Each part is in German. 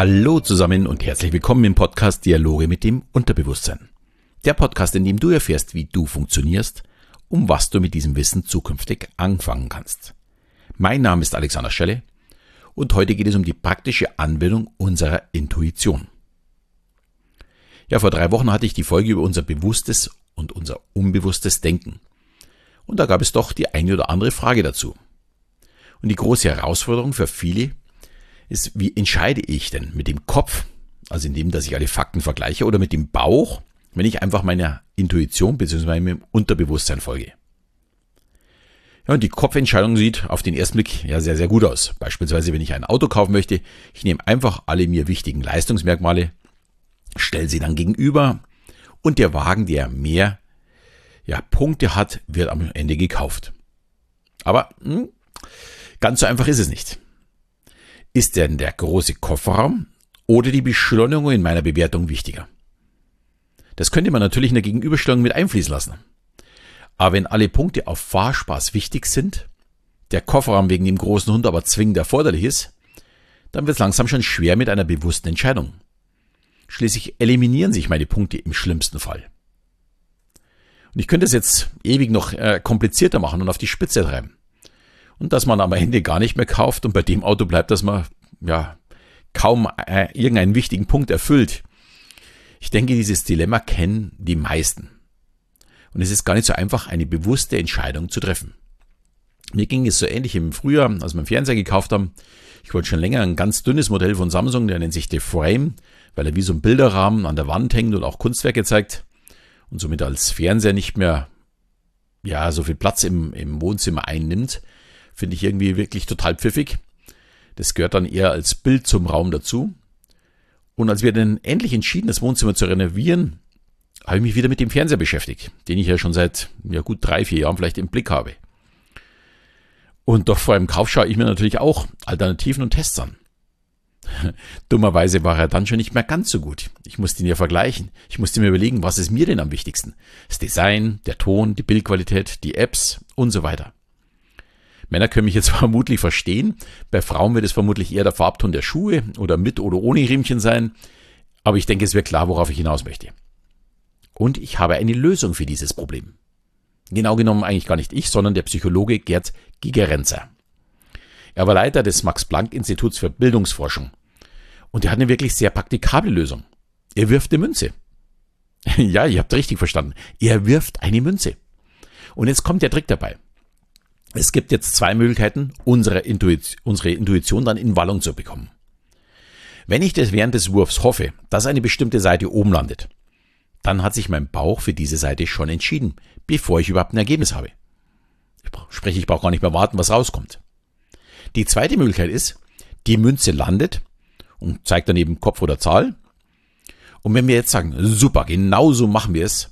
Hallo zusammen und herzlich willkommen im Podcast Dialoge mit dem Unterbewusstsein. Der Podcast, in dem du erfährst, wie du funktionierst, um was du mit diesem Wissen zukünftig anfangen kannst. Mein Name ist Alexander Schelle und heute geht es um die praktische Anwendung unserer Intuition. Ja, vor drei Wochen hatte ich die Folge über unser bewusstes und unser unbewusstes Denken. Und da gab es doch die eine oder andere Frage dazu. Und die große Herausforderung für viele ist, wie entscheide ich denn mit dem Kopf, also indem, dass ich alle Fakten vergleiche, oder mit dem Bauch, wenn ich einfach meiner Intuition bzw. meinem Unterbewusstsein folge. Ja, und die Kopfentscheidung sieht auf den ersten Blick ja sehr, sehr gut aus. Beispielsweise, wenn ich ein Auto kaufen möchte, ich nehme einfach alle mir wichtigen Leistungsmerkmale, stelle sie dann gegenüber und der Wagen, der mehr ja, Punkte hat, wird am Ende gekauft. Aber hm, ganz so einfach ist es nicht. Ist denn der große Kofferraum oder die Beschleunigung in meiner Bewertung wichtiger? Das könnte man natürlich in der Gegenüberstellung mit einfließen lassen. Aber wenn alle Punkte auf Fahrspaß wichtig sind, der Kofferraum wegen dem großen Hund aber zwingend erforderlich ist, dann wird es langsam schon schwer mit einer bewussten Entscheidung. Schließlich eliminieren sich meine Punkte im schlimmsten Fall. Und ich könnte es jetzt ewig noch äh, komplizierter machen und auf die Spitze treiben und dass man am Ende gar nicht mehr kauft und bei dem Auto bleibt, dass man ja kaum äh, irgendeinen wichtigen Punkt erfüllt. Ich denke, dieses Dilemma kennen die meisten. Und es ist gar nicht so einfach, eine bewusste Entscheidung zu treffen. Mir ging es so ähnlich im Frühjahr, als wir einen Fernseher gekauft haben. Ich wollte schon länger ein ganz dünnes Modell von Samsung, der nennt sich The Frame, weil er wie so ein Bilderrahmen an der Wand hängt und auch Kunstwerke zeigt und somit als Fernseher nicht mehr ja so viel Platz im, im Wohnzimmer einnimmt. Finde ich irgendwie wirklich total pfiffig. Das gehört dann eher als Bild zum Raum dazu. Und als wir dann endlich entschieden, das Wohnzimmer zu renovieren, habe ich mich wieder mit dem Fernseher beschäftigt, den ich ja schon seit ja, gut drei, vier Jahren vielleicht im Blick habe. Und doch vor einem Kauf schaue ich mir natürlich auch Alternativen und Tests an. Dummerweise war er dann schon nicht mehr ganz so gut. Ich musste ihn ja vergleichen. Ich musste mir überlegen, was ist mir denn am wichtigsten? Das Design, der Ton, die Bildqualität, die Apps und so weiter. Männer können mich jetzt vermutlich verstehen. Bei Frauen wird es vermutlich eher der Farbton der Schuhe oder mit oder ohne Riemchen sein. Aber ich denke, es wird klar, worauf ich hinaus möchte. Und ich habe eine Lösung für dieses Problem. Genau genommen eigentlich gar nicht ich, sondern der Psychologe Gerd Gigerenzer. Er war Leiter des Max-Planck-Instituts für Bildungsforschung. Und er hat eine wirklich sehr praktikable Lösung. Er wirft eine Münze. ja, ihr habt richtig verstanden. Er wirft eine Münze. Und jetzt kommt der Trick dabei. Es gibt jetzt zwei Möglichkeiten, unsere Intuition, unsere Intuition dann in Wallung zu bekommen. Wenn ich das während des Wurfs hoffe, dass eine bestimmte Seite oben landet, dann hat sich mein Bauch für diese Seite schon entschieden, bevor ich überhaupt ein Ergebnis habe. Sprich, ich brauche gar nicht mehr warten, was rauskommt. Die zweite Möglichkeit ist, die Münze landet und zeigt dann eben Kopf oder Zahl. Und wenn wir jetzt sagen, super, genau so machen wir es,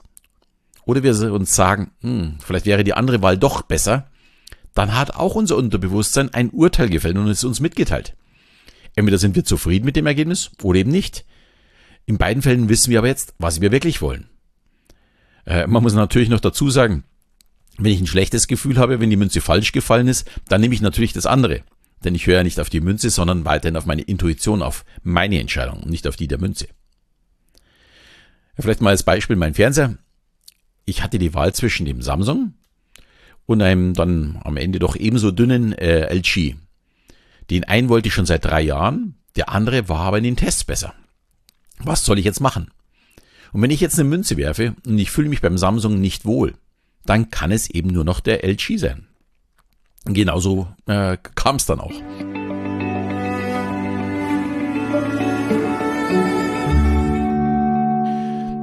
oder wir uns sagen, hm, vielleicht wäre die andere Wahl doch besser, dann hat auch unser Unterbewusstsein ein Urteil gefällt und es uns mitgeteilt. Entweder sind wir zufrieden mit dem Ergebnis oder eben nicht. In beiden Fällen wissen wir aber jetzt, was wir wirklich wollen. Äh, man muss natürlich noch dazu sagen, wenn ich ein schlechtes Gefühl habe, wenn die Münze falsch gefallen ist, dann nehme ich natürlich das andere. Denn ich höre ja nicht auf die Münze, sondern weiterhin auf meine Intuition, auf meine Entscheidung und nicht auf die der Münze. Vielleicht mal als Beispiel mein Fernseher. Ich hatte die Wahl zwischen dem Samsung und einem dann am Ende doch ebenso dünnen äh, LG. Den einen wollte ich schon seit drei Jahren, der andere war aber in den Tests besser. Was soll ich jetzt machen? Und wenn ich jetzt eine Münze werfe und ich fühle mich beim Samsung nicht wohl, dann kann es eben nur noch der LG sein. Genauso äh, kam es dann auch.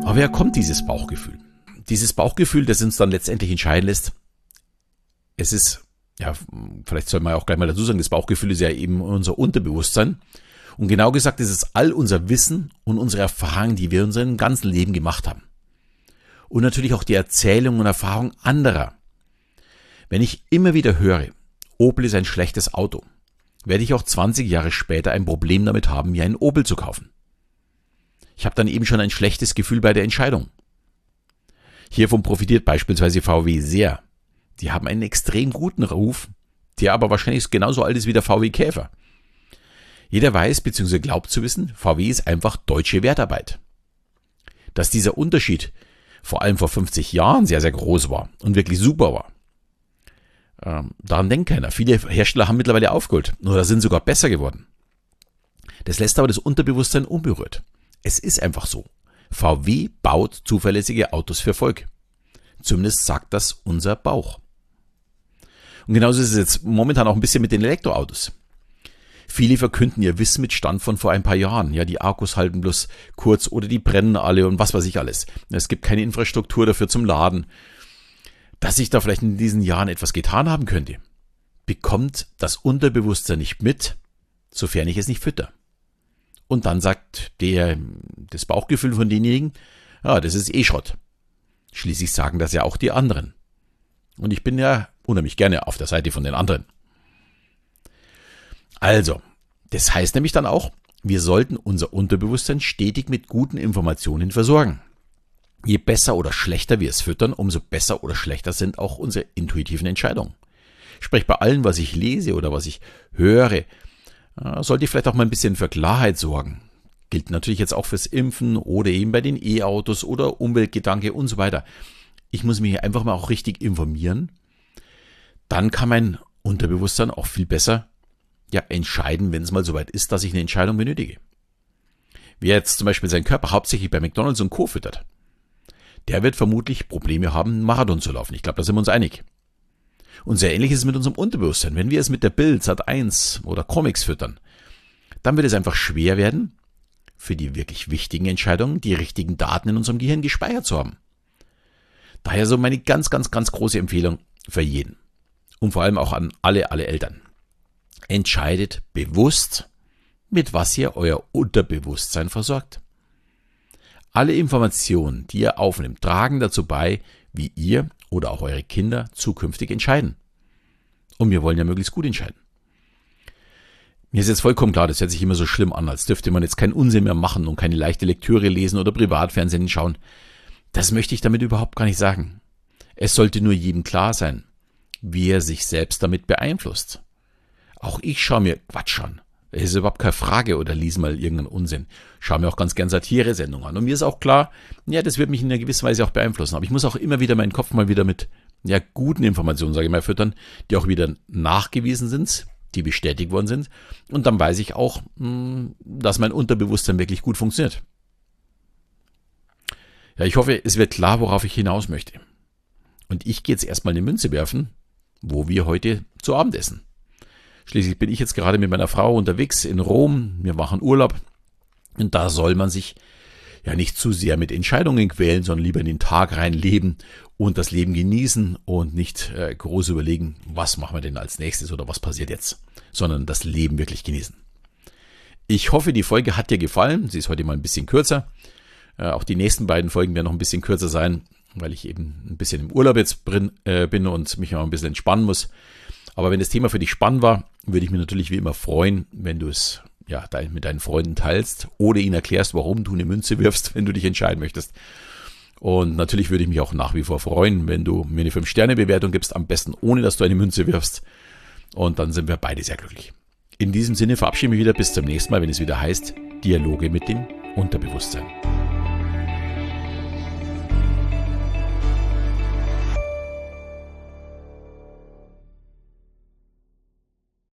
Aber wer kommt dieses Bauchgefühl? Dieses Bauchgefühl, das uns dann letztendlich entscheiden lässt, es ist, ja, vielleicht soll man auch gleich mal dazu sagen, das Bauchgefühl ist ja eben unser Unterbewusstsein. Und genau gesagt ist es all unser Wissen und unsere Erfahrungen, die wir in unserem ganzen Leben gemacht haben. Und natürlich auch die Erzählungen und Erfahrungen anderer. Wenn ich immer wieder höre, Opel ist ein schlechtes Auto, werde ich auch 20 Jahre später ein Problem damit haben, mir einen Opel zu kaufen. Ich habe dann eben schon ein schlechtes Gefühl bei der Entscheidung. Hiervon profitiert beispielsweise VW sehr, die haben einen extrem guten Ruf, der aber wahrscheinlich genauso alt ist wie der VW Käfer. Jeder weiß bzw. glaubt zu wissen, VW ist einfach deutsche Wertarbeit. Dass dieser Unterschied vor allem vor 50 Jahren sehr, sehr groß war und wirklich super war. Ähm, daran denkt keiner. Viele Hersteller haben mittlerweile aufgeholt oder sind sogar besser geworden. Das lässt aber das Unterbewusstsein unberührt. Es ist einfach so. VW baut zuverlässige Autos für Volk. Zumindest sagt das unser Bauch. Und genauso ist es jetzt momentan auch ein bisschen mit den Elektroautos. Viele verkünden ihr Wissen mit Stand von vor ein paar Jahren. Ja, die Akkus halten bloß kurz oder die brennen alle und was weiß ich alles. Es gibt keine Infrastruktur dafür zum Laden. Dass sich da vielleicht in diesen Jahren etwas getan haben könnte, bekommt das Unterbewusstsein nicht mit, sofern ich es nicht fütter. Und dann sagt der, das Bauchgefühl von denjenigen, ja, das ist eh Schrott. Schließlich sagen das ja auch die anderen. Und ich bin ja unheimlich gerne auf der Seite von den anderen. Also, das heißt nämlich dann auch, wir sollten unser Unterbewusstsein stetig mit guten Informationen versorgen. Je besser oder schlechter wir es füttern, umso besser oder schlechter sind auch unsere intuitiven Entscheidungen. Sprich, bei allem, was ich lese oder was ich höre, sollte ich vielleicht auch mal ein bisschen für Klarheit sorgen. Gilt natürlich jetzt auch fürs Impfen oder eben bei den E-Autos oder Umweltgedanke und so weiter. Ich muss mich einfach mal auch richtig informieren. Dann kann mein Unterbewusstsein auch viel besser ja entscheiden, wenn es mal soweit ist, dass ich eine Entscheidung benötige. Wer jetzt zum Beispiel seinen Körper hauptsächlich bei McDonalds und Co. füttert, der wird vermutlich Probleme haben, einen Marathon zu laufen. Ich glaube, da sind wir uns einig. Und sehr ähnlich ist es mit unserem Unterbewusstsein. Wenn wir es mit der Bild, Sat 1 oder Comics füttern, dann wird es einfach schwer werden, für die wirklich wichtigen Entscheidungen die richtigen Daten in unserem Gehirn gespeichert zu haben. Daher so meine ganz, ganz, ganz große Empfehlung für jeden. Und vor allem auch an alle, alle Eltern. Entscheidet bewusst, mit was ihr euer Unterbewusstsein versorgt. Alle Informationen, die ihr aufnimmt, tragen dazu bei, wie ihr oder auch eure Kinder zukünftig entscheiden. Und wir wollen ja möglichst gut entscheiden. Mir ist jetzt vollkommen klar, das hört sich immer so schlimm an, als dürfte man jetzt keinen Unsinn mehr machen und keine leichte Lektüre lesen oder Privatfernsehen schauen. Das möchte ich damit überhaupt gar nicht sagen. Es sollte nur jedem klar sein, wie er sich selbst damit beeinflusst. Auch ich schaue mir Quatsch an. Das ist überhaupt keine Frage oder lies mal irgendeinen Unsinn. Schau mir auch ganz gern Satire-Sendungen an. Und mir ist auch klar, ja, das wird mich in einer gewissen Weise auch beeinflussen. Aber ich muss auch immer wieder meinen Kopf mal wieder mit ja, guten Informationen, sage ich mal, füttern, die auch wieder nachgewiesen sind, die bestätigt worden sind. Und dann weiß ich auch, hm, dass mein Unterbewusstsein wirklich gut funktioniert. Ja, ich hoffe, es wird klar, worauf ich hinaus möchte. Und ich gehe jetzt erstmal eine Münze werfen, wo wir heute zu Abend essen. Schließlich bin ich jetzt gerade mit meiner Frau unterwegs in Rom. Wir machen Urlaub. Und da soll man sich ja nicht zu sehr mit Entscheidungen quälen, sondern lieber in den Tag rein leben und das Leben genießen und nicht äh, groß überlegen, was machen wir denn als nächstes oder was passiert jetzt, sondern das Leben wirklich genießen. Ich hoffe, die Folge hat dir gefallen. Sie ist heute mal ein bisschen kürzer. Äh, auch die nächsten beiden Folgen werden noch ein bisschen kürzer sein, weil ich eben ein bisschen im Urlaub jetzt bin, äh, bin und mich auch ein bisschen entspannen muss. Aber wenn das Thema für dich spannend war, würde ich mich natürlich wie immer freuen, wenn du es ja, mit deinen Freunden teilst oder ihnen erklärst, warum du eine Münze wirfst, wenn du dich entscheiden möchtest. Und natürlich würde ich mich auch nach wie vor freuen, wenn du mir eine 5-Sterne-Bewertung gibst, am besten ohne, dass du eine Münze wirfst. Und dann sind wir beide sehr glücklich. In diesem Sinne verabschiede ich mich wieder bis zum nächsten Mal, wenn es wieder heißt Dialoge mit dem Unterbewusstsein.